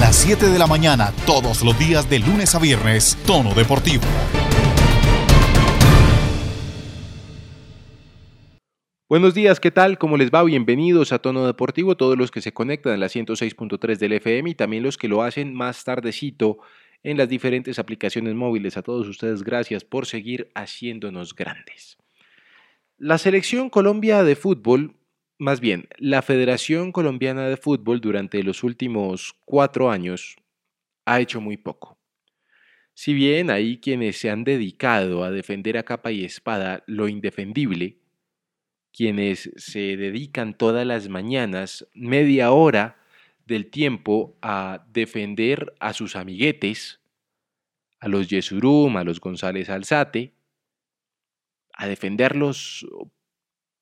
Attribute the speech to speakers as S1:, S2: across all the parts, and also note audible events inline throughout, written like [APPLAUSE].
S1: las 7 de la mañana, todos los días de lunes a viernes, Tono Deportivo.
S2: Buenos días, ¿qué tal? ¿Cómo les va? Bienvenidos a Tono Deportivo, todos los que se conectan en la 106.3 del FM y también los que lo hacen más tardecito en las diferentes aplicaciones móviles. A todos ustedes, gracias por seguir haciéndonos grandes. La selección Colombia de fútbol, más bien, la Federación Colombiana de Fútbol durante los últimos cuatro años ha hecho muy poco. Si bien hay quienes se han dedicado a defender a capa y espada lo indefendible, quienes se dedican todas las mañanas media hora del tiempo a defender a sus amiguetes, a los Yesurum, a los González Alzate, a defenderlos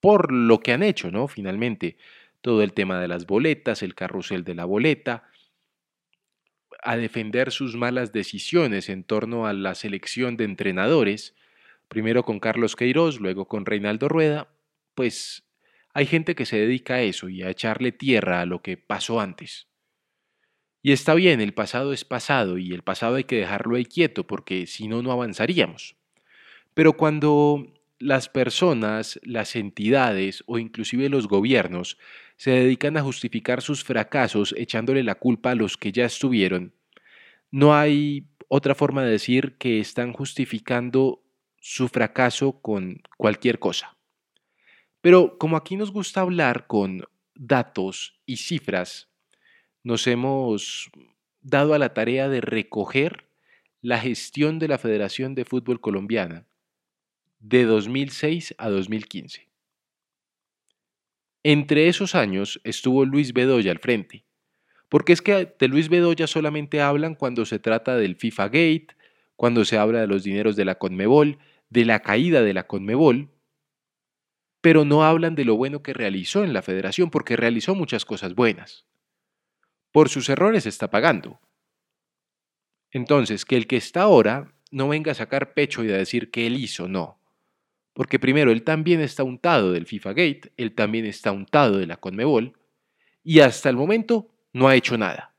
S2: por lo que han hecho, ¿no? Finalmente, todo el tema de las boletas, el carrusel de la boleta, a defender sus malas decisiones en torno a la selección de entrenadores, primero con Carlos Queiroz, luego con Reinaldo Rueda, pues hay gente que se dedica a eso y a echarle tierra a lo que pasó antes. Y está bien, el pasado es pasado y el pasado hay que dejarlo ahí quieto porque si no, no avanzaríamos. Pero cuando las personas, las entidades o inclusive los gobiernos se dedican a justificar sus fracasos echándole la culpa a los que ya estuvieron, no hay otra forma de decir que están justificando su fracaso con cualquier cosa. Pero como aquí nos gusta hablar con datos y cifras, nos hemos dado a la tarea de recoger la gestión de la Federación de Fútbol Colombiana de 2006 a 2015. Entre esos años estuvo Luis Bedoya al frente, porque es que de Luis Bedoya solamente hablan cuando se trata del FIFA Gate, cuando se habla de los dineros de la Conmebol, de la caída de la Conmebol, pero no hablan de lo bueno que realizó en la federación, porque realizó muchas cosas buenas. Por sus errores está pagando. Entonces, que el que está ahora no venga a sacar pecho y a decir que él hizo, no. Porque primero, él también está untado del FIFA Gate, él también está untado de la Conmebol, y hasta el momento no ha hecho nada.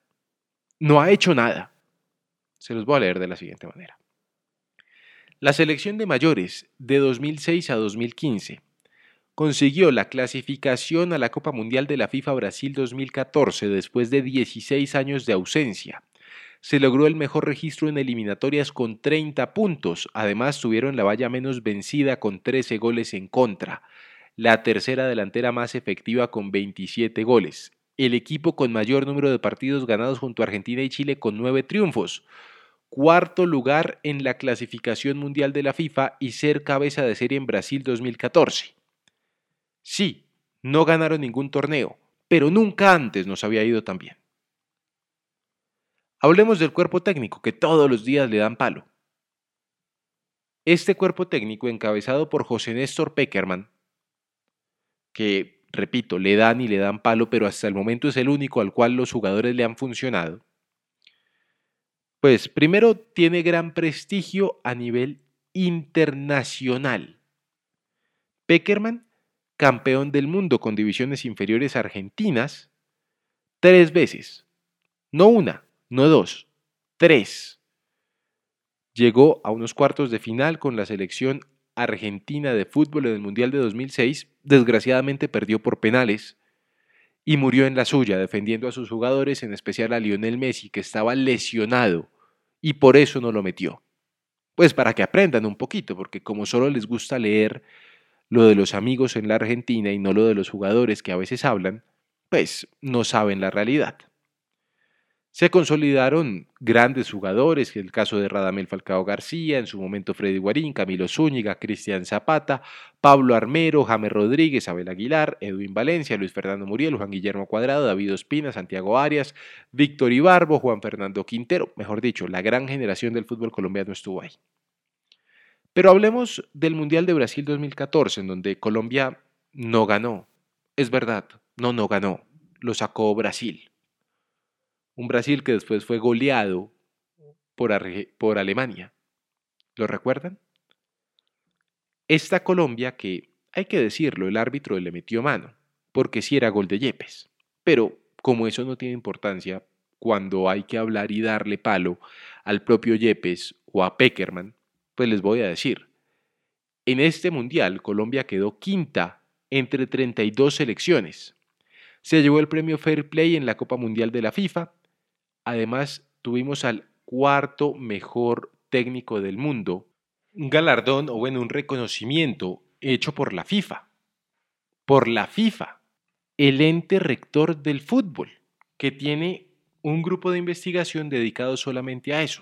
S2: No ha hecho nada. Se los voy a leer de la siguiente manera. La selección de mayores de 2006 a 2015 consiguió la clasificación a la Copa Mundial de la FIFA Brasil 2014 después de 16 años de ausencia. Se logró el mejor registro en eliminatorias con 30 puntos, además tuvieron la valla menos vencida con 13 goles en contra, la tercera delantera más efectiva con 27 goles, el equipo con mayor número de partidos ganados junto a Argentina y Chile con 9 triunfos, cuarto lugar en la clasificación mundial de la FIFA y ser cabeza de serie en Brasil 2014. Sí, no ganaron ningún torneo, pero nunca antes nos había ido tan bien. Hablemos del cuerpo técnico, que todos los días le dan palo. Este cuerpo técnico, encabezado por José Néstor Peckerman, que, repito, le dan y le dan palo, pero hasta el momento es el único al cual los jugadores le han funcionado, pues primero tiene gran prestigio a nivel internacional. Peckerman campeón del mundo con divisiones inferiores argentinas tres veces. No una, no dos, tres. Llegó a unos cuartos de final con la selección argentina de fútbol en el Mundial de 2006. Desgraciadamente perdió por penales y murió en la suya defendiendo a sus jugadores, en especial a Lionel Messi, que estaba lesionado y por eso no lo metió. Pues para que aprendan un poquito, porque como solo les gusta leer lo de los amigos en la Argentina y no lo de los jugadores que a veces hablan, pues no saben la realidad. Se consolidaron grandes jugadores, el caso de Radamel Falcao García, en su momento Freddy Guarín, Camilo Zúñiga, Cristian Zapata, Pablo Armero, James Rodríguez, Abel Aguilar, Edwin Valencia, Luis Fernando Muriel, Juan Guillermo Cuadrado, David Ospina, Santiago Arias, Víctor Ibarbo, Juan Fernando Quintero, mejor dicho, la gran generación del fútbol colombiano estuvo ahí. Pero hablemos del Mundial de Brasil 2014, en donde Colombia no ganó. Es verdad, no, no ganó. Lo sacó Brasil. Un Brasil que después fue goleado por, por Alemania. ¿Lo recuerdan? Esta Colombia que, hay que decirlo, el árbitro le metió mano, porque sí era gol de Yepes. Pero como eso no tiene importancia, cuando hay que hablar y darle palo al propio Yepes o a Peckerman, pues les voy a decir, en este mundial Colombia quedó quinta entre 32 selecciones. Se llevó el premio Fair Play en la Copa Mundial de la FIFA. Además, tuvimos al cuarto mejor técnico del mundo, un galardón o bueno, un reconocimiento hecho por la FIFA. Por la FIFA, el ente rector del fútbol, que tiene un grupo de investigación dedicado solamente a eso.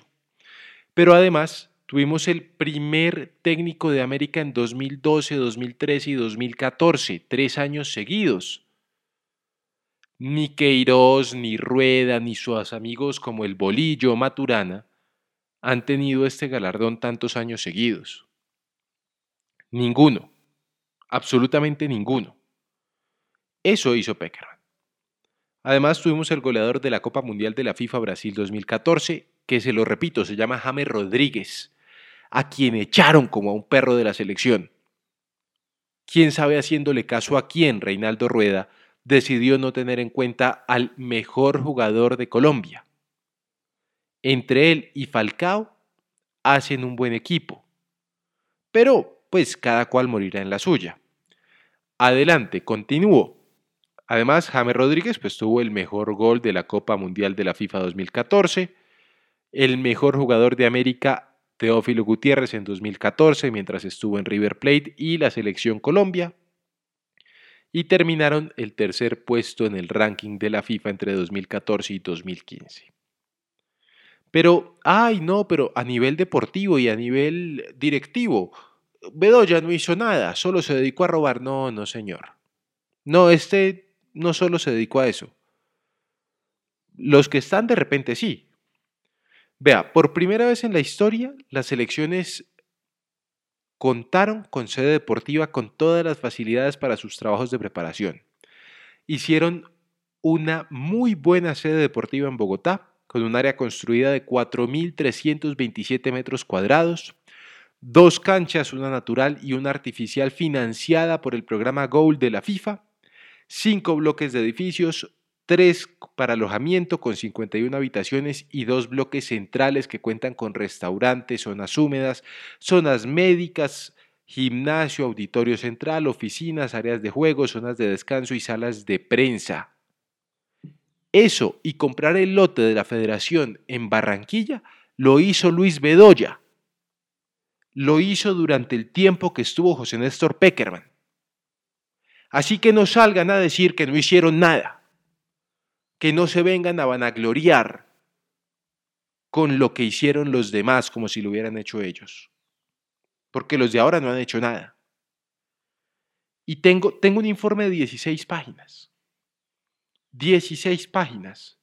S2: Pero además tuvimos el primer técnico de América en 2012, 2013 y 2014, tres años seguidos. Ni Queiroz, ni Rueda, ni sus amigos como el Bolillo Maturana han tenido este galardón tantos años seguidos. Ninguno, absolutamente ninguno. Eso hizo Peckerman. Además tuvimos el goleador de la Copa Mundial de la FIFA Brasil 2014, que se lo repito, se llama James Rodríguez, a quien echaron como a un perro de la selección. ¿Quién sabe haciéndole caso a quién Reinaldo Rueda decidió no tener en cuenta al mejor jugador de Colombia? Entre él y Falcao hacen un buen equipo. Pero, pues cada cual morirá en la suya. Adelante, continúo. Además, James Rodríguez pues, tuvo el mejor gol de la Copa Mundial de la FIFA 2014, el mejor jugador de América Teófilo Gutiérrez en 2014 mientras estuvo en River Plate y la selección Colombia. Y terminaron el tercer puesto en el ranking de la FIFA entre 2014 y 2015. Pero, ay, no, pero a nivel deportivo y a nivel directivo, Bedoya no hizo nada, solo se dedicó a robar. No, no, señor. No, este no solo se dedicó a eso. Los que están de repente sí, Vea, por primera vez en la historia, las elecciones contaron con sede deportiva con todas las facilidades para sus trabajos de preparación. Hicieron una muy buena sede deportiva en Bogotá, con un área construida de 4.327 metros cuadrados, dos canchas, una natural y una artificial financiada por el programa Goal de la FIFA, cinco bloques de edificios, tres para alojamiento con 51 habitaciones y dos bloques centrales que cuentan con restaurantes, zonas húmedas, zonas médicas, gimnasio, auditorio central, oficinas, áreas de juego, zonas de descanso y salas de prensa. Eso y comprar el lote de la federación en Barranquilla lo hizo Luis Bedoya. Lo hizo durante el tiempo que estuvo José Néstor Peckerman. Así que no salgan a decir que no hicieron nada que no se vengan a vanagloriar con lo que hicieron los demás como si lo hubieran hecho ellos. Porque los de ahora no han hecho nada. Y tengo, tengo un informe de 16 páginas. 16 páginas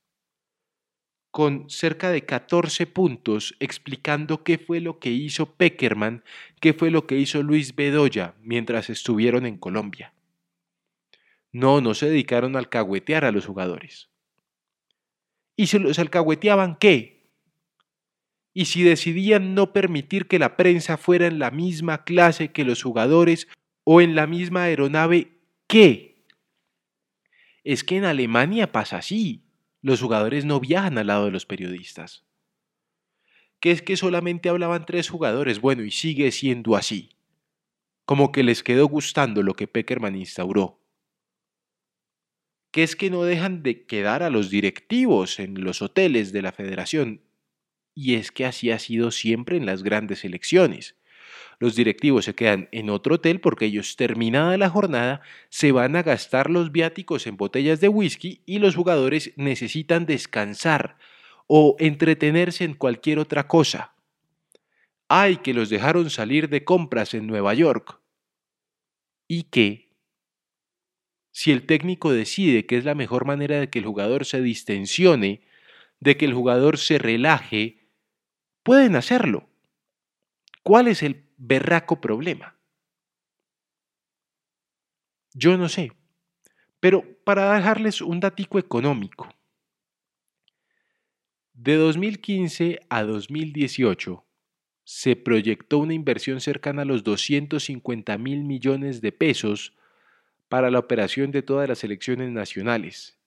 S2: con cerca de 14 puntos explicando qué fue lo que hizo Peckerman, qué fue lo que hizo Luis Bedoya mientras estuvieron en Colombia. No, no se dedicaron a alcahuetear a los jugadores y se los alcahueteaban qué? Y si decidían no permitir que la prensa fuera en la misma clase que los jugadores o en la misma aeronave, ¿qué? Es que en Alemania pasa así. Los jugadores no viajan al lado de los periodistas. ¿Qué es que solamente hablaban tres jugadores? Bueno, y sigue siendo así. Como que les quedó gustando lo que Peckerman instauró que es que no dejan de quedar a los directivos en los hoteles de la federación. Y es que así ha sido siempre en las grandes elecciones. Los directivos se quedan en otro hotel porque ellos, terminada la jornada, se van a gastar los viáticos en botellas de whisky y los jugadores necesitan descansar o entretenerse en cualquier otra cosa. Ay, que los dejaron salir de compras en Nueva York. Y que si el técnico decide que es la mejor manera de que el jugador se distensione, de que el jugador se relaje, pueden hacerlo. ¿Cuál es el berraco problema? Yo no sé, pero para dejarles un datico económico. De 2015 a 2018 se proyectó una inversión cercana a los 250 mil millones de pesos para la operación de todas las elecciones nacionales.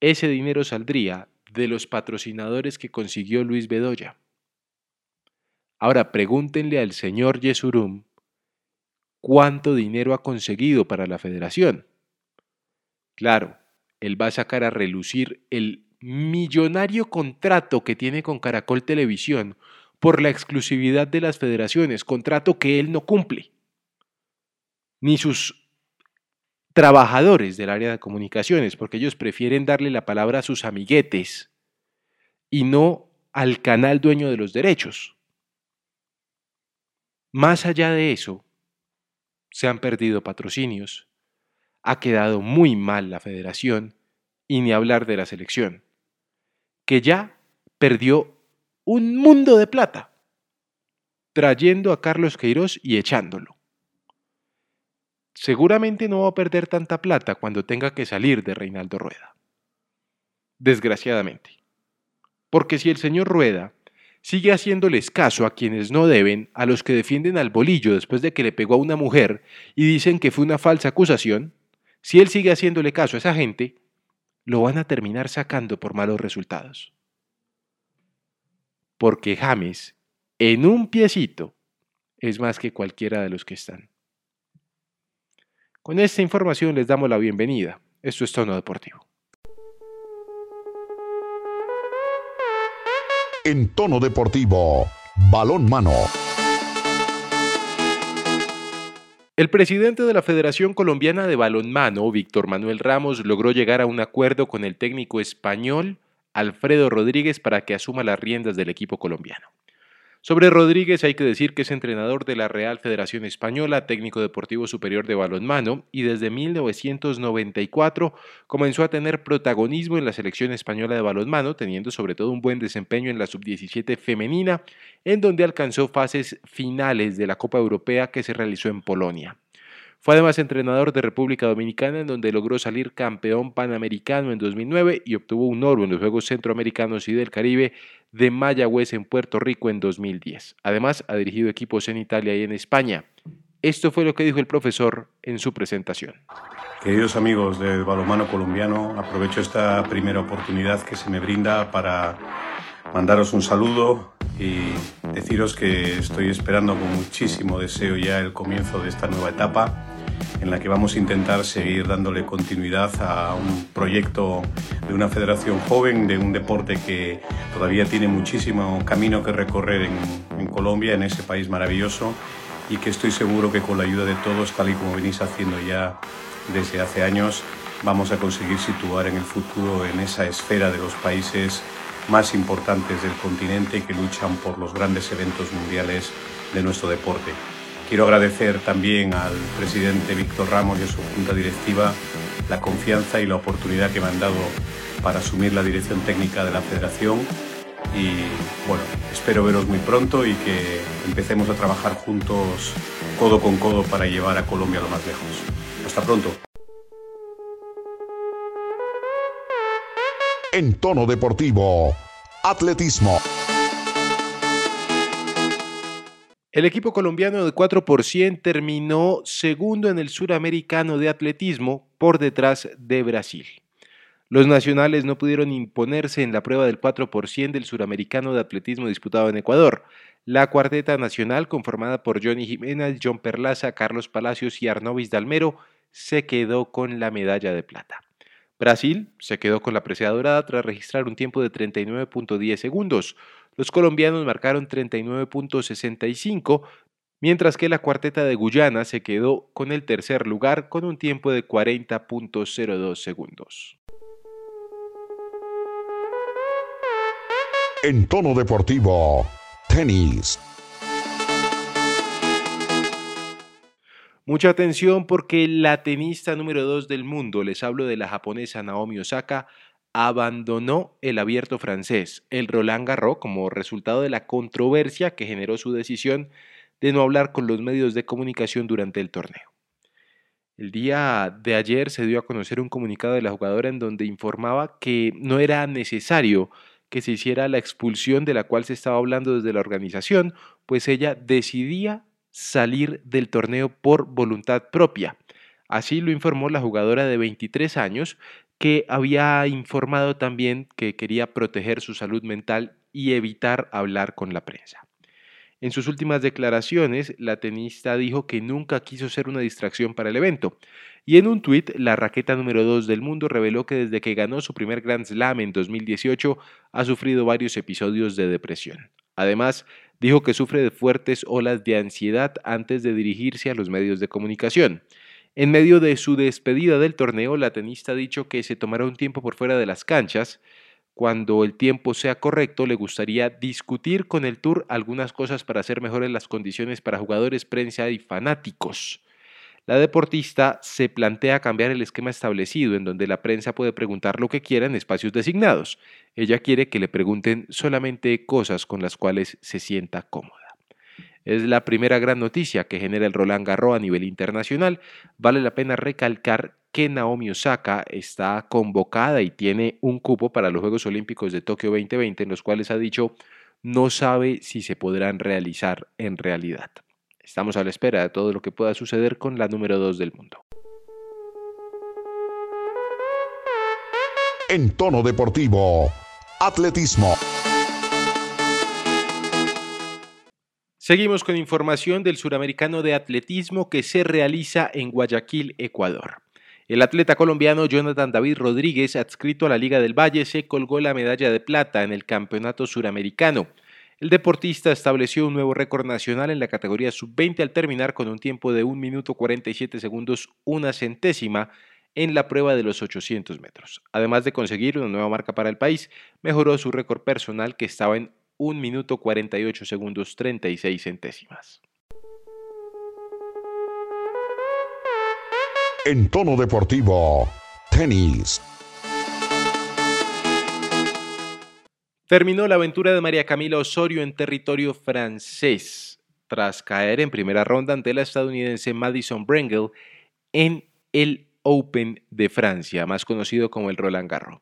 S2: Ese dinero saldría de los patrocinadores que consiguió Luis Bedoya. Ahora pregúntenle al señor Yesurum cuánto dinero ha conseguido para la federación. Claro, él va a sacar a relucir el millonario contrato que tiene con Caracol Televisión por la exclusividad de las federaciones, contrato que él no cumple, ni sus trabajadores del área de comunicaciones, porque ellos prefieren darle la palabra a sus amiguetes y no al canal dueño de los derechos. Más allá de eso, se han perdido patrocinios, ha quedado muy mal la federación y ni hablar de la selección, que ya perdió un mundo de plata, trayendo a Carlos Queiroz y echándolo. Seguramente no va a perder tanta plata cuando tenga que salir de Reinaldo Rueda. Desgraciadamente. Porque si el señor Rueda sigue haciéndoles caso a quienes no deben, a los que defienden al bolillo después de que le pegó a una mujer y dicen que fue una falsa acusación, si él sigue haciéndole caso a esa gente, lo van a terminar sacando por malos resultados. Porque James, en un piecito, es más que cualquiera de los que están. Con esta información les damos la bienvenida. Esto es Tono Deportivo.
S1: En Tono Deportivo, Balón Mano.
S2: El presidente de la Federación Colombiana de Balonmano, Víctor Manuel Ramos, logró llegar a un acuerdo con el técnico español Alfredo Rodríguez para que asuma las riendas del equipo colombiano. Sobre Rodríguez hay que decir que es entrenador de la Real Federación Española, técnico deportivo superior de balonmano y desde 1994 comenzó a tener protagonismo en la selección española de balonmano, teniendo sobre todo un buen desempeño en la sub-17 femenina, en donde alcanzó fases finales de la Copa Europea que se realizó en Polonia. Fue además entrenador de República Dominicana, en donde logró salir campeón panamericano en 2009 y obtuvo un oro en los Juegos Centroamericanos y del Caribe de Mayagüez en Puerto Rico en 2010. Además, ha dirigido equipos en Italia y en España. Esto fue lo que dijo el profesor en su presentación.
S3: Queridos amigos del balonmano colombiano, aprovecho esta primera oportunidad que se me brinda para mandaros un saludo y deciros que estoy esperando con muchísimo deseo ya el comienzo de esta nueva etapa en la que vamos a intentar seguir dándole continuidad a un proyecto de una federación joven, de un deporte que todavía tiene muchísimo camino que recorrer en, Colombia, en ese país maravilloso, y que estoy seguro que con la ayuda de todos, tal y como venís haciendo ya desde hace años, vamos a conseguir situar en el futuro en esa esfera de los países más importantes del continente que luchan por los grandes eventos mundiales de nuestro deporte. Quiero agradecer también al presidente Víctor Ramos y a su junta directiva la confianza y la oportunidad que me han dado para asumir la dirección técnica de la federación y bueno, espero veros muy pronto y que empecemos a trabajar juntos codo con codo para llevar a Colombia lo más lejos. Hasta pronto.
S1: En tono deportivo, atletismo.
S2: El equipo colombiano de 4 terminó segundo en el suramericano de atletismo por detrás de Brasil. Los nacionales no pudieron imponerse en la prueba del 4 del suramericano de atletismo disputado en Ecuador. La cuarteta nacional, conformada por Johnny Jiménez, John Perlaza, Carlos Palacios y Arnovis Dalmero, se quedó con la medalla de plata. Brasil se quedó con la preciada dorada tras registrar un tiempo de 39.10 segundos. Los colombianos marcaron 39.65, mientras que la cuarteta de Guyana se quedó con el tercer lugar con un tiempo de 40.02 segundos.
S1: En tono deportivo, tenis.
S2: Mucha atención porque la tenista número 2 del mundo, les hablo de la japonesa Naomi Osaka, abandonó el abierto francés, el Roland Garros, como resultado de la controversia que generó su decisión de no hablar con los medios de comunicación durante el torneo. El día de ayer se dio a conocer un comunicado de la jugadora en donde informaba que no era necesario que se hiciera la expulsión de la cual se estaba hablando desde la organización, pues ella decidía salir del torneo por voluntad propia. Así lo informó la jugadora de 23 años, que había informado también que quería proteger su salud mental y evitar hablar con la prensa. En sus últimas declaraciones, la tenista dijo que nunca quiso ser una distracción para el evento. Y en un tuit, la raqueta número 2 del mundo reveló que desde que ganó su primer Grand Slam en 2018 ha sufrido varios episodios de depresión. Además, dijo que sufre de fuertes olas de ansiedad antes de dirigirse a los medios de comunicación. En medio de su despedida del torneo, la tenista ha dicho que se tomará un tiempo por fuera de las canchas. Cuando el tiempo sea correcto, le gustaría discutir con el Tour algunas cosas para hacer mejores las condiciones para jugadores, prensa y fanáticos. La deportista se plantea cambiar el esquema establecido en donde la prensa puede preguntar lo que quiera en espacios designados. Ella quiere que le pregunten solamente cosas con las cuales se sienta cómoda. Es la primera gran noticia que genera el Roland Garros a nivel internacional. Vale la pena recalcar que Naomi Osaka está convocada y tiene un cupo para los Juegos Olímpicos de Tokio 2020 en los cuales ha dicho no sabe si se podrán realizar en realidad. Estamos a la espera de todo lo que pueda suceder con la número 2 del mundo.
S1: En tono deportivo, atletismo.
S2: Seguimos con información del suramericano de atletismo que se realiza en Guayaquil, Ecuador. El atleta colombiano Jonathan David Rodríguez, adscrito a la Liga del Valle, se colgó la medalla de plata en el Campeonato Suramericano. El deportista estableció un nuevo récord nacional en la categoría sub-20 al terminar con un tiempo de 1 minuto 47 segundos una centésima en la prueba de los 800 metros. Además de conseguir una nueva marca para el país, mejoró su récord personal que estaba en 1 minuto 48 segundos 36 centésimas.
S1: En tono deportivo, tenis.
S2: Terminó la aventura de María Camila Osorio en territorio francés, tras caer en primera ronda ante la estadounidense Madison Brengel en el Open de Francia, más conocido como el Roland Garros.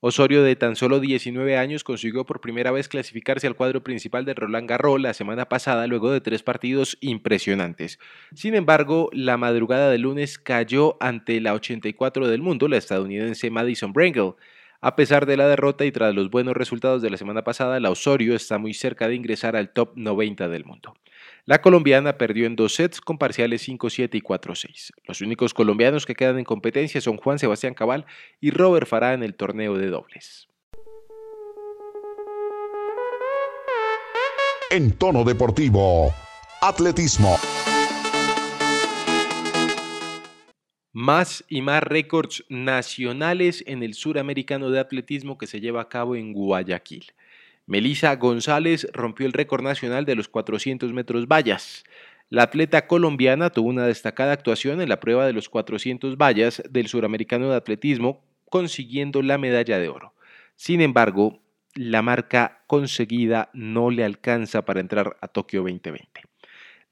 S2: Osorio, de tan solo 19 años, consiguió por primera vez clasificarse al cuadro principal del Roland Garros la semana pasada luego de tres partidos impresionantes. Sin embargo, la madrugada del lunes cayó ante la 84 del mundo, la estadounidense Madison Brengel. A pesar de la derrota y tras los buenos resultados de la semana pasada, la Osorio está muy cerca de ingresar al top 90 del mundo. La colombiana perdió en dos sets con parciales 5-7 y 4-6. Los únicos colombianos que quedan en competencia son Juan Sebastián Cabal y Robert Farah en el torneo de dobles.
S1: En tono deportivo, atletismo.
S2: Más y más récords nacionales en el suramericano de atletismo que se lleva a cabo en Guayaquil. Melisa González rompió el récord nacional de los 400 metros vallas. La atleta colombiana tuvo una destacada actuación en la prueba de los 400 vallas del suramericano de atletismo, consiguiendo la medalla de oro. Sin embargo, la marca conseguida no le alcanza para entrar a Tokio 2020.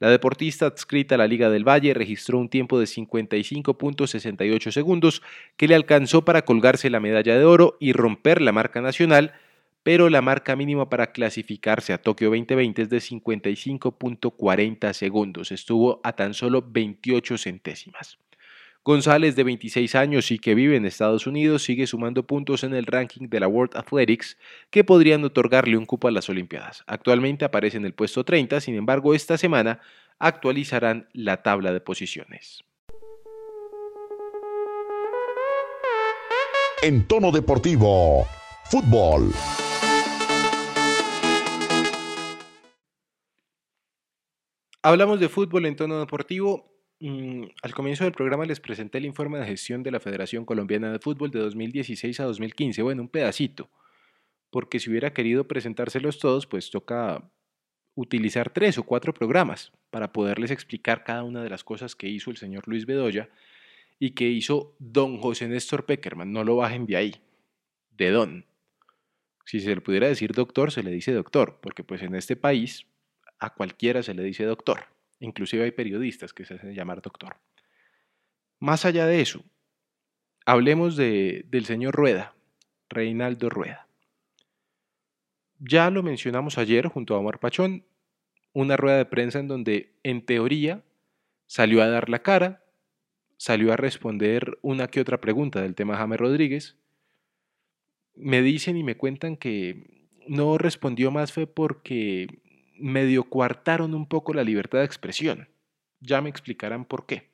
S2: La deportista adscrita a la Liga del Valle registró un tiempo de 55.68 segundos que le alcanzó para colgarse la medalla de oro y romper la marca nacional, pero la marca mínima para clasificarse a Tokio 2020 es de 55.40 segundos. Estuvo a tan solo 28 centésimas. González, de 26 años y que vive en Estados Unidos, sigue sumando puntos en el ranking de la World Athletics que podrían otorgarle un cupo a las Olimpiadas. Actualmente aparece en el puesto 30, sin embargo, esta semana actualizarán la tabla de posiciones.
S1: En tono deportivo, fútbol.
S2: Hablamos de fútbol en tono deportivo al comienzo del programa les presenté el informe de gestión de la Federación Colombiana de Fútbol de 2016 a 2015. Bueno, un pedacito, porque si hubiera querido presentárselos todos, pues toca utilizar tres o cuatro programas para poderles explicar cada una de las cosas que hizo el señor Luis Bedoya y que hizo don José Néstor Peckerman. No lo bajen de ahí, de don. Si se le pudiera decir doctor, se le dice doctor, porque pues en este país a cualquiera se le dice doctor. Inclusive hay periodistas que se hacen llamar doctor. Más allá de eso, hablemos de, del señor Rueda, Reinaldo Rueda. Ya lo mencionamos ayer junto a Omar Pachón, una rueda de prensa en donde en teoría salió a dar la cara, salió a responder una que otra pregunta del tema James Rodríguez. Me dicen y me cuentan que no respondió más fue porque medio coartaron un poco la libertad de expresión. Ya me explicarán por qué.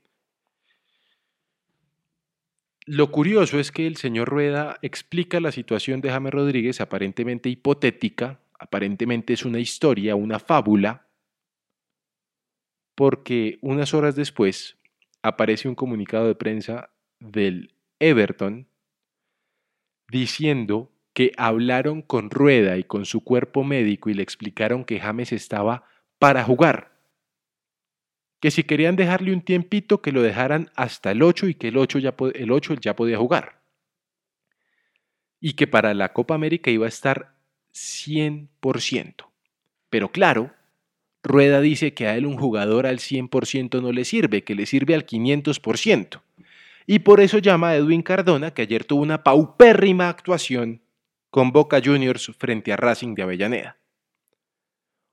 S2: Lo curioso es que el señor Rueda explica la situación de James Rodríguez aparentemente hipotética, aparentemente es una historia, una fábula, porque unas horas después aparece un comunicado de prensa del Everton diciendo que hablaron con Rueda y con su cuerpo médico y le explicaron que James estaba para jugar. Que si querían dejarle un tiempito, que lo dejaran hasta el 8 y que el 8 ya, el 8 ya podía jugar. Y que para la Copa América iba a estar 100%. Pero claro, Rueda dice que a él un jugador al 100% no le sirve, que le sirve al 500%. Y por eso llama a Edwin Cardona, que ayer tuvo una paupérrima actuación con Boca Juniors frente a Racing de Avellaneda.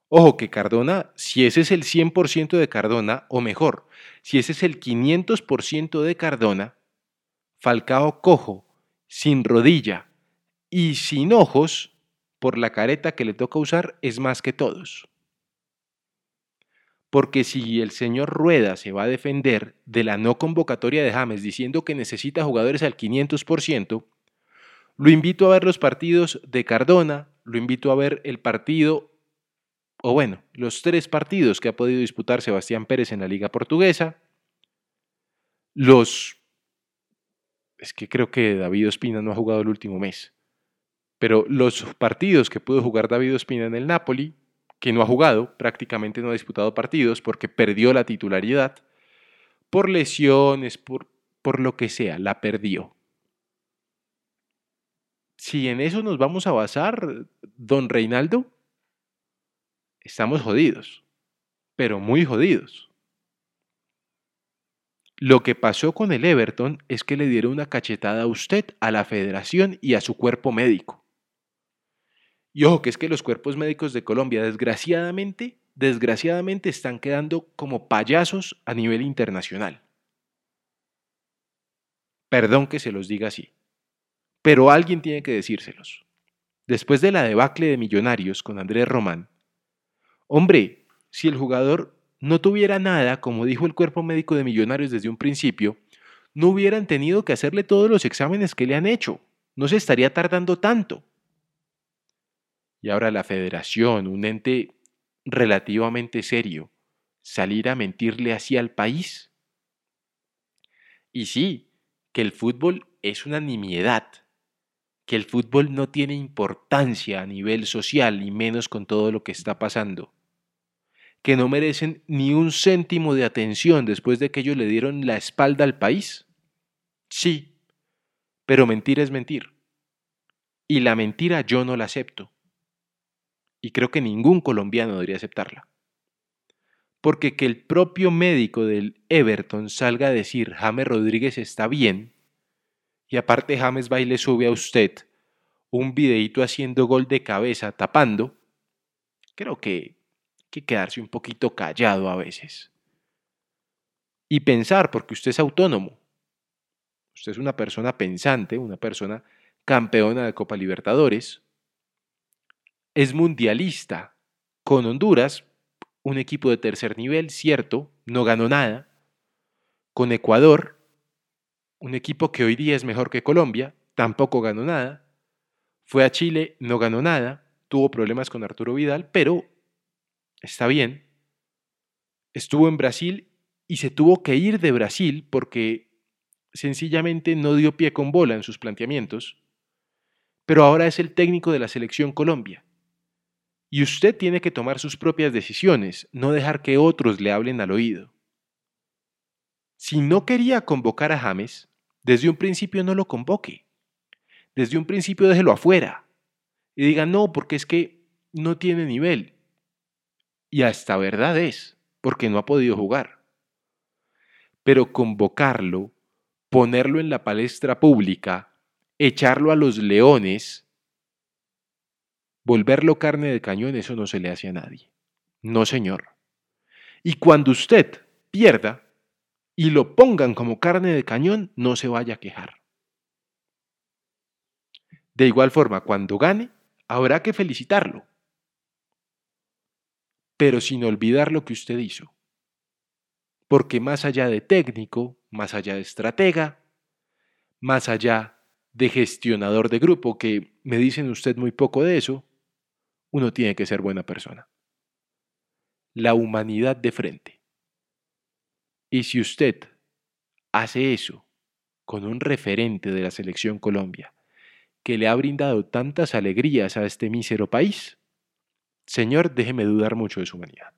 S2: Ojo que Cardona, si ese es el 100% de Cardona, o mejor, si ese es el 500% de Cardona, Falcao cojo, sin rodilla y sin ojos, por la careta que le toca usar, es más que todos. Porque si el señor Rueda se va a defender de la no convocatoria de James diciendo que necesita jugadores al 500%, lo invito a ver los partidos de Cardona, lo invito a ver el partido, o bueno, los tres partidos que ha podido disputar Sebastián Pérez en la Liga Portuguesa, los... Es que creo que David Ospina no ha jugado el último mes, pero los partidos que pudo jugar David Ospina en el Napoli, que no ha jugado, prácticamente no ha disputado partidos porque perdió la titularidad, por lesiones, por, por lo que sea, la perdió si en eso nos vamos a basar, don Reinaldo, estamos jodidos, pero muy jodidos. Lo que pasó con el Everton es que le dieron una cachetada a usted, a la federación y a su cuerpo médico. Y ojo que es que los cuerpos médicos de Colombia, desgraciadamente, desgraciadamente están quedando como payasos a nivel internacional. Perdón que se los diga así pero alguien tiene que decírselos. Después de la debacle de Millonarios con Andrés Román, hombre, si el jugador no tuviera nada, como dijo el cuerpo médico de Millonarios desde un principio, no hubieran tenido que hacerle todos los exámenes que le han hecho. No se estaría tardando tanto. Y ahora la federación, un ente relativamente serio, salir a mentirle así al país. Y sí, que el fútbol es una nimiedad, que el fútbol no tiene importancia a nivel social y menos con todo lo que está pasando, que no merecen ni un céntimo de atención después de que ellos le dieron la espalda al país. Sí, pero mentir es mentir. Y la mentira yo no la acepto. Y creo que ningún colombiano debería aceptarla. Porque que el propio médico del Everton salga a decir James Rodríguez está bien, y aparte James va le sube a usted un videito haciendo gol de cabeza tapando, creo que hay que quedarse un poquito callado a veces. Y pensar, porque usted es autónomo. Usted es una persona pensante, una persona campeona de Copa Libertadores. Es mundialista con Honduras, un equipo de tercer nivel, cierto, no ganó nada. Con Ecuador, un equipo que hoy día es mejor que Colombia, tampoco ganó nada. Fue a Chile, no ganó nada, tuvo problemas con Arturo Vidal, pero está bien. Estuvo en Brasil y se tuvo que ir de Brasil porque sencillamente no dio pie con bola en sus planteamientos, pero ahora es el técnico de la selección Colombia. Y usted tiene que tomar sus propias decisiones, no dejar que otros le hablen al oído. Si no quería convocar a James, desde un principio no lo convoque. Desde un principio déjelo afuera. Y diga, no, porque es que no tiene nivel. Y hasta verdad es, porque no ha podido jugar. Pero convocarlo, ponerlo en la palestra pública, echarlo a los leones, volverlo carne de cañón, eso no se le hace a nadie. No, señor. Y cuando usted pierda, y lo pongan como carne de cañón, no se vaya a quejar. De igual forma, cuando gane, habrá que felicitarlo, pero sin olvidar lo que usted hizo. Porque más allá de técnico, más allá de estratega, más allá de gestionador de grupo, que me dicen usted muy poco de eso, uno tiene que ser buena persona. La humanidad de frente. Y si usted hace eso con un referente de la selección Colombia, que le ha brindado tantas alegrías a este mísero país, Señor, déjeme dudar mucho de su humanidad.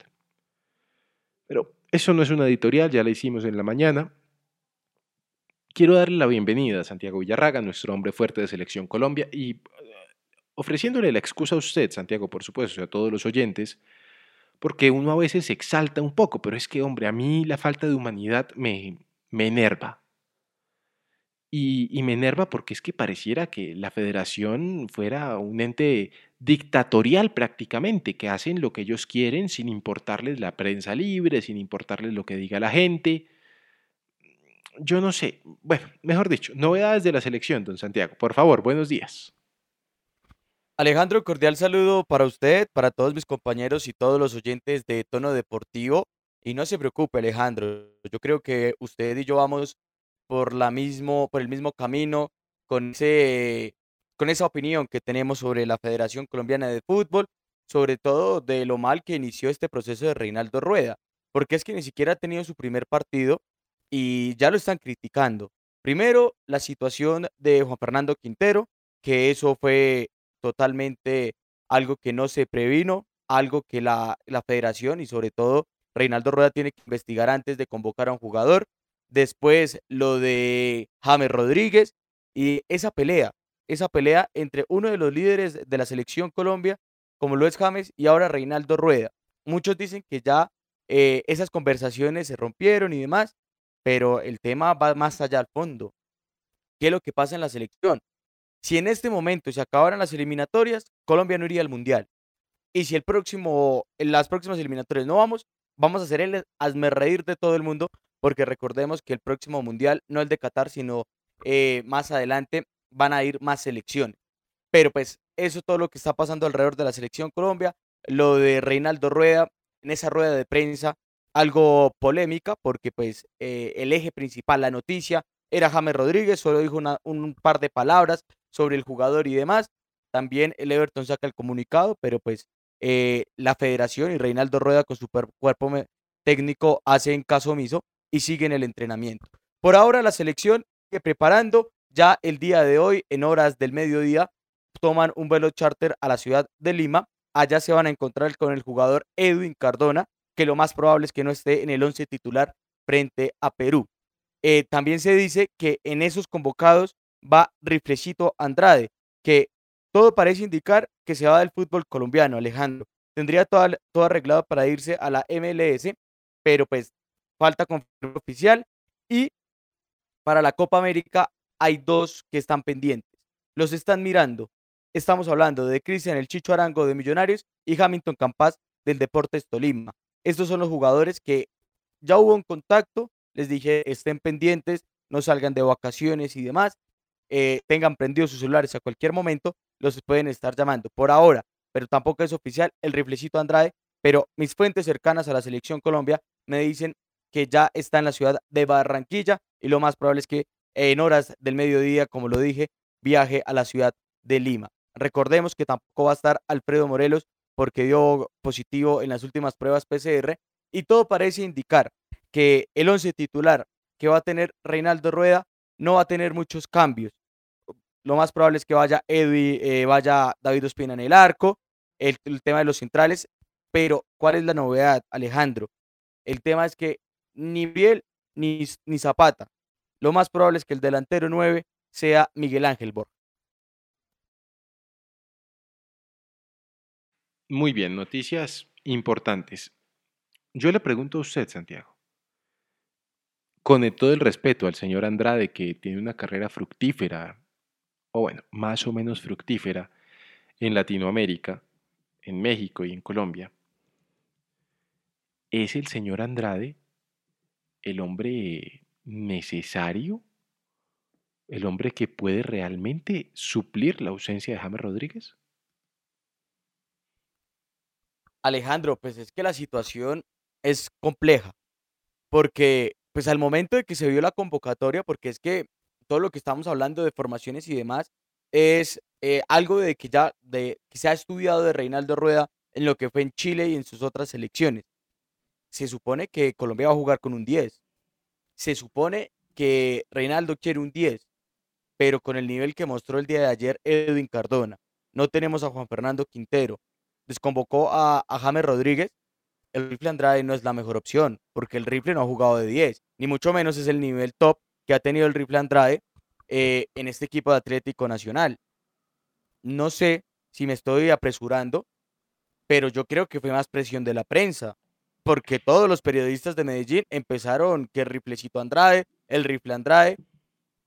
S2: Pero eso no es una editorial, ya la hicimos en la mañana. Quiero darle la bienvenida a Santiago Villarraga, nuestro hombre fuerte de Selección Colombia, y eh, ofreciéndole la excusa a usted, Santiago, por supuesto, y a todos los oyentes, porque uno a veces se exalta un poco, pero es que, hombre, a mí la falta de humanidad me, me enerva. Y, me enerva porque es que pareciera que la federación fuera un ente dictatorial prácticamente, que hacen lo que ellos quieren sin importarles la prensa libre, sin importarles lo que diga la gente. Yo no sé, bueno, mejor dicho, novedades de la selección, don Santiago. Por favor, buenos días.
S4: Alejandro, cordial saludo para usted, para todos mis compañeros y todos los oyentes de Tono Deportivo. Y no se preocupe, Alejandro, yo creo que usted y yo vamos por, la mismo, por el mismo camino, con, ese, con esa opinión que tenemos sobre la Federación Colombiana de Fútbol, sobre todo de lo mal que inició este proceso de Reinaldo Rueda, porque es que ni siquiera ha tenido su primer partido y ya lo están criticando. Primero, la situación de Juan Fernando Quintero, que eso fue totalmente algo que no se previno, algo que la, la federación y sobre todo Reinaldo Rueda tiene que investigar antes de convocar a un jugador después lo de James Rodríguez y esa pelea, esa pelea entre uno de los líderes de la selección Colombia, como lo es James, y ahora Reinaldo Rueda. Muchos dicen que ya eh, esas conversaciones se rompieron y demás, pero el tema va más allá al fondo. ¿Qué es lo que pasa en la selección? Si en este momento se acabaran las eliminatorias, Colombia no iría al Mundial. Y si el próximo, las próximas eliminatorias no vamos, vamos a hacer el reír de todo el mundo porque recordemos que el próximo mundial, no el de Qatar, sino eh, más adelante, van a ir más selecciones. Pero pues eso es todo lo que está pasando alrededor de la selección Colombia, lo de Reinaldo Rueda, en esa rueda de prensa, algo polémica, porque pues eh, el eje principal, la noticia, era James Rodríguez, solo dijo un par de palabras sobre el jugador y demás. También el Everton saca el comunicado, pero pues eh, la federación y Reinaldo Rueda con su cuerpo técnico hacen caso omiso y siguen el entrenamiento. Por ahora la selección que preparando ya el día de hoy en horas del mediodía toman un vuelo charter a la ciudad de Lima. Allá se van a encontrar con el jugador Edwin Cardona, que lo más probable es que no esté en el 11 titular frente a Perú. Eh, también se dice que en esos convocados va Riflecito Andrade, que todo parece indicar que se va del fútbol colombiano, Alejandro. Tendría todo, todo arreglado para irse a la MLS, pero pues falta confirmación oficial. Y para la Copa América hay dos que están pendientes. Los están mirando. Estamos hablando de Cristian El Chicho Arango de Millonarios y Hamilton Campas del Deportes Tolima. Estos son los jugadores que ya hubo un contacto. Les dije, estén pendientes, no salgan de vacaciones y demás. Eh, tengan prendidos sus celulares a cualquier momento, los pueden estar llamando. Por ahora, pero tampoco es oficial, el riflecito Andrade, pero mis fuentes cercanas a la selección Colombia me dicen que ya está en la ciudad de Barranquilla y lo más probable es que en horas del mediodía, como lo dije, viaje a la ciudad de Lima. Recordemos que tampoco va a estar Alfredo Morelos porque dio positivo en las últimas pruebas PCR y todo parece indicar que el 11 titular que va a tener Reinaldo Rueda no va a tener muchos cambios. Lo más probable es que vaya Edwin, eh, vaya David Ospina en el arco, el, tema de los centrales, pero ¿cuál es la novedad, Alejandro? El tema es que ni Biel ni, ni Zapata. Lo más probable es que el delantero 9 sea Miguel Ángel Borja.
S2: Muy bien, noticias importantes. Yo le pregunto a usted, Santiago, con todo el respeto al señor Andrade, que tiene una carrera fructífera, o bueno, más o menos fructífera, en Latinoamérica, en México y en Colombia, ¿es el señor Andrade el hombre necesario, el hombre que puede realmente suplir la ausencia de James Rodríguez?
S4: Alejandro, pues es que la situación es compleja, porque pues al momento de que se vio la convocatoria, porque es que todo lo que estamos hablando de formaciones y demás es eh, algo de que ya de, que se ha estudiado de Reinaldo Rueda en lo que fue en Chile y en sus otras selecciones. Se supone que Colombia va a jugar con un 10. Se supone que Reinaldo quiere un 10, pero con el nivel que mostró el día de ayer Edwin Cardona. No tenemos a Juan Fernando Quintero. Desconvocó a, a James Rodríguez. El rifle Andrade no es la mejor opción, porque el rifle no ha jugado de 10, ni mucho menos es el nivel top que ha tenido el rifle Andrade eh, en este equipo de Atlético Nacional. No sé si me estoy apresurando, pero yo creo que fue más presión de la prensa, porque todos los periodistas de Medellín empezaron que el riflecito Andrade, el rifle Andrade,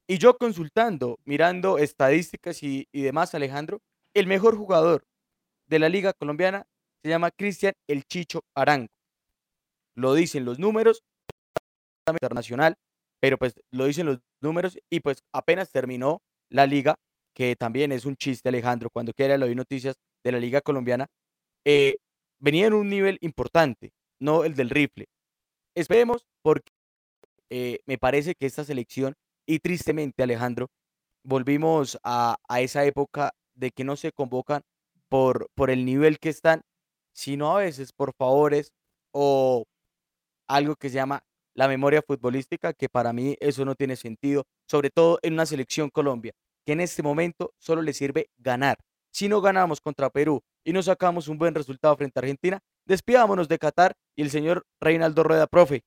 S4: y yo consultando, mirando estadísticas y, y demás, Alejandro, el mejor jugador de la liga colombiana se llama Cristian El Chicho Arango. Lo dicen los números internacional, pero pues lo dicen los números y pues apenas terminó la liga, que también es un chiste Alejandro, cuando quiera le doy noticias de la liga colombiana, eh, venía en un nivel importante, no el del rifle. Esperemos porque eh, me parece que esta selección, y tristemente Alejandro, volvimos a, a, esa época de que no se convocan por, por el nivel que están, sino a veces por favores o algo que se llama la memoria futbolística, que para mí eso no tiene sentido, sobre todo en una selección Colombia, que en este momento solo le sirve ganar. Si no ganamos contra Perú y no sacamos un buen resultado frente a Argentina, despidámonos de Qatar y el señor Reinaldo Rueda, profe.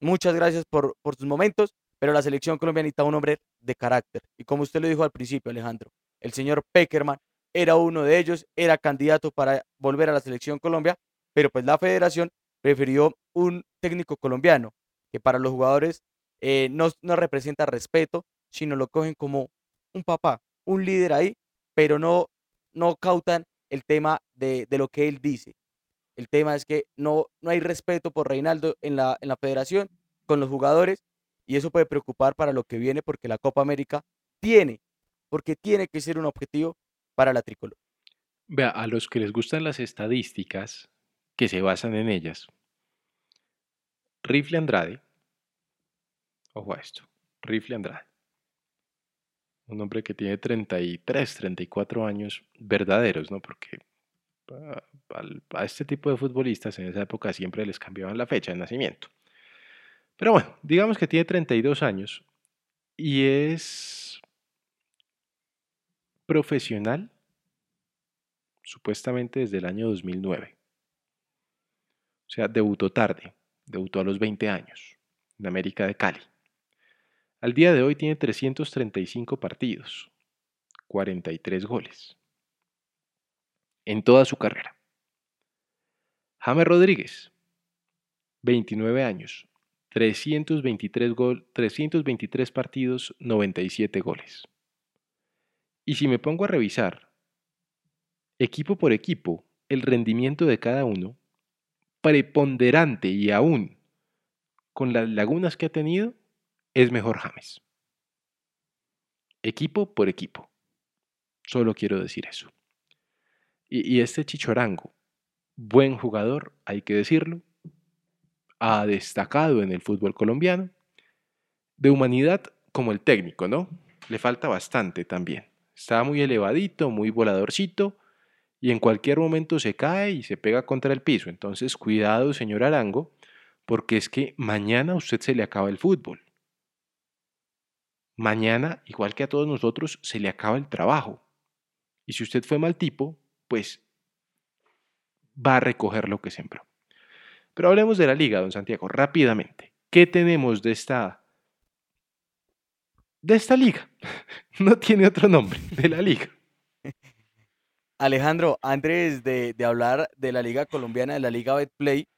S4: Muchas gracias por, por sus momentos, pero la selección colombiana necesita un hombre de carácter. Y como usted lo dijo al principio, Alejandro, el señor Peckerman era uno de ellos, era candidato para volver a la selección Colombia, pero pues la federación prefirió un técnico colombiano que para los jugadores eh, no, no representa respeto, sino lo cogen como un papá, un líder ahí, pero no, no cautan el tema de, de, lo que él dice. El tema es que no, no hay respeto por Reinaldo en la, en la federación, con los jugadores, y eso puede preocupar para lo que viene porque la Copa América tiene, porque tiene que ser un objetivo para la tricolor.
S2: Vea, a los que les gustan las estadísticas que se basan en ellas, Rifle Andrade, ojo a esto, Rifle Andrade, un hombre que tiene 33, 34 años verdaderos, ¿no? Porque a, a, este tipo de futbolistas en esa época siempre les cambiaban la fecha de nacimiento. Pero bueno, digamos que tiene 32 años y es profesional supuestamente desde el año 2009. O sea, debutó tarde. Debutó a los 20 años en América de Cali. Al día de hoy tiene 335 partidos, 43 goles en toda su carrera. James Rodríguez, 29 años, 323, gol, 323 partidos, 97 goles. Y si me pongo a revisar, equipo por equipo, el rendimiento de cada uno, preponderante y aún con las lagunas que ha tenido, es mejor James. Equipo por equipo. Solo quiero decir eso. Y, y este Chichorango, buen jugador, hay que decirlo, ha destacado en el fútbol colombiano. De humanidad como el técnico, ¿no? Le falta bastante también. Está muy elevadito, muy voladorcito, y en cualquier momento se cae y se pega contra el piso. Entonces, cuidado, señor Arango, porque es que mañana a usted se le acaba el fútbol. Mañana, igual que a todos nosotros, se le acaba el trabajo. Y si usted fue mal tipo, pues va a recoger lo que sembró. Pero hablemos de la liga, don Santiago, rápidamente. ¿Qué tenemos de esta de esta liga? [LAUGHS] no tiene otro nombre, de la liga. [LAUGHS]
S4: Alejandro, antes de, hablar de la Liga Colombiana, de la Liga Betplay,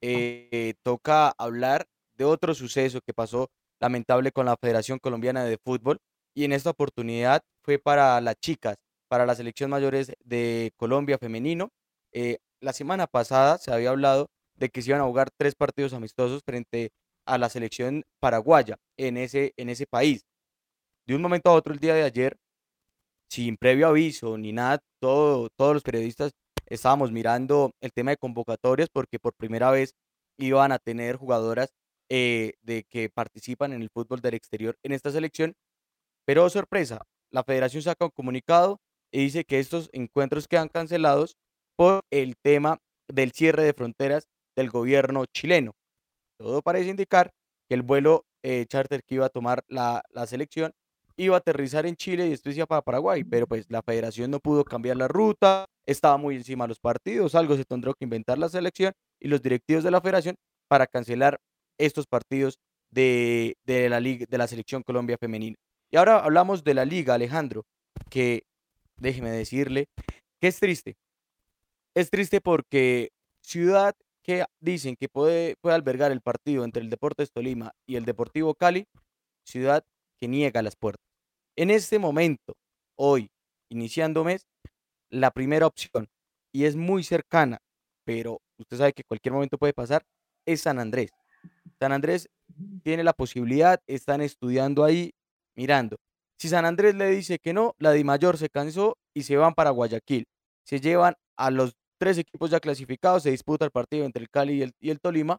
S4: eh, toca hablar de otro suceso que pasó lamentable con la Federación Colombiana de Fútbol y en esta oportunidad fue para las chicas, para la selección mayores de Colombia femenino. Eh, la semana pasada se había hablado de que se iban a jugar tres partidos amistosos frente a la selección paraguaya en ese, en ese país. De un momento a otro, el día de ayer, sin previo aviso ni nada, todo, todos los periodistas estábamos mirando el tema de convocatorias porque por primera vez iban a tener jugadoras eh, de que participan en el fútbol del exterior en esta selección. Pero oh, sorpresa, la federación saca un comunicado y dice que estos encuentros quedan cancelados por el tema del cierre de fronteras del gobierno chileno. Todo parece indicar que el vuelo eh, charter que iba a tomar la, la selección iba a aterrizar en Chile y después iba para Paraguay, pero pues la federación no pudo cambiar la ruta, estaba muy encima de los partidos, algo se tendrá que inventar la selección y los directivos de la federación para cancelar estos partidos de, de la, liga, de la selección Colombia femenina. Y ahora hablamos de la liga, Alejandro, que déjeme decirle que es triste. Es triste porque Ciudad que dicen que puede, puede albergar el partido entre el Deportes Tolima y el Deportivo Cali, Ciudad que niega las puertas. En este momento, hoy, iniciando mes, la primera opción, y es muy cercana, pero usted sabe que cualquier momento puede pasar, es San Andrés. San Andrés tiene la posibilidad, están estudiando ahí, mirando. Si San Andrés le dice que no, la Di Mayor se cansó y se van para Guayaquil. Se llevan a los tres equipos ya clasificados, se disputa el partido entre el Cali y el, y el Tolima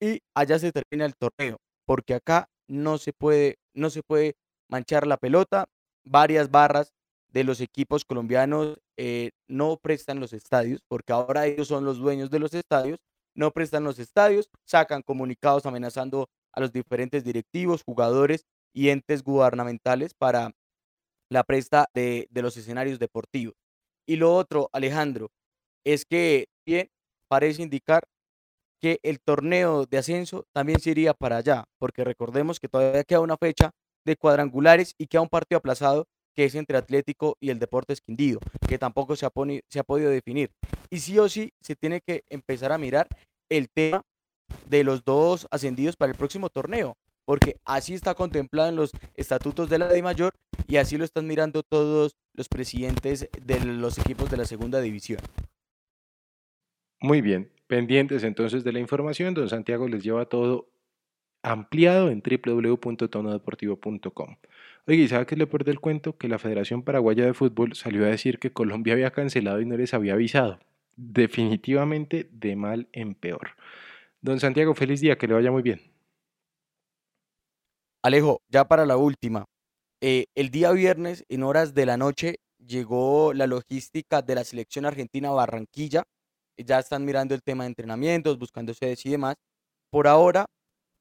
S4: y allá se termina el torneo, porque acá no se puede, no se puede manchar la pelota. Varias barras de los equipos colombianos eh, no prestan los estadios, porque ahora ellos son los dueños de los estadios, no prestan los estadios, sacan comunicados amenazando a los diferentes directivos, jugadores y entes gubernamentales para la presta de, los escenarios deportivos. Y lo otro, Alejandro, es que bien parece indicar que el torneo de ascenso también se iría para allá, porque recordemos que todavía queda una fecha de cuadrangulares y queda un partido aplazado que es entre Atlético y el Deportes Quindío, que tampoco se ha, se ha podido definir. Y sí o sí se tiene que empezar a mirar el tema de los dos ascendidos para el próximo torneo, porque así está contemplado en los estatutos de la ley mayor y así lo están mirando todos los presidentes de los equipos de la segunda división.
S2: Muy bien, pendientes entonces de la información, don Santiago les lleva todo ampliado en www.tonodeportivo.com. Oye, ¿y sabe qué le lo el cuento? Que la Federación Paraguaya de Fútbol salió a decir que Colombia había cancelado y no les había avisado. Definitivamente de mal en peor. Don Santiago, feliz día, que le vaya muy bien.
S4: Alejo, ya para la última. Eh, el día viernes, en horas de la noche, llegó la logística de la selección argentina Barranquilla ya están mirando el tema de entrenamientos, buscando sedes y demás. Por ahora,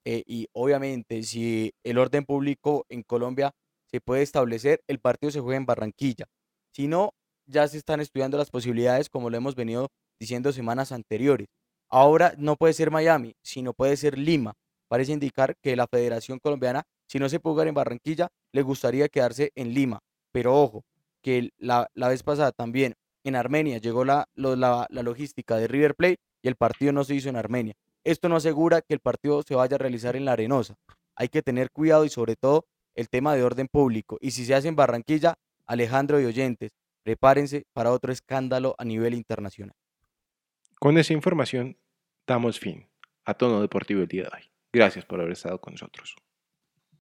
S4: eh, y obviamente si el orden público en Colombia se puede establecer, el partido se juega en Barranquilla. Si no, ya se están estudiando las posibilidades, como lo hemos venido diciendo semanas anteriores. Ahora no puede ser Miami, sino puede ser Lima. Parece indicar que la Federación Colombiana, si no se puede jugar en Barranquilla, le gustaría quedarse en Lima. Pero ojo, que la, la vez pasada también en Armenia, llegó la, la, logística de River Plate y el partido no se hizo en Armenia. Esto no asegura que el partido se vaya a realizar en la Arenosa. Hay que tener cuidado y sobre todo el tema de orden público. Y si se hace en Barranquilla, Alejandro y oyentes, prepárense para otro escándalo a nivel internacional.
S2: Con esa información damos fin a Tono Deportivo el día de hoy. Gracias por haber estado con nosotros.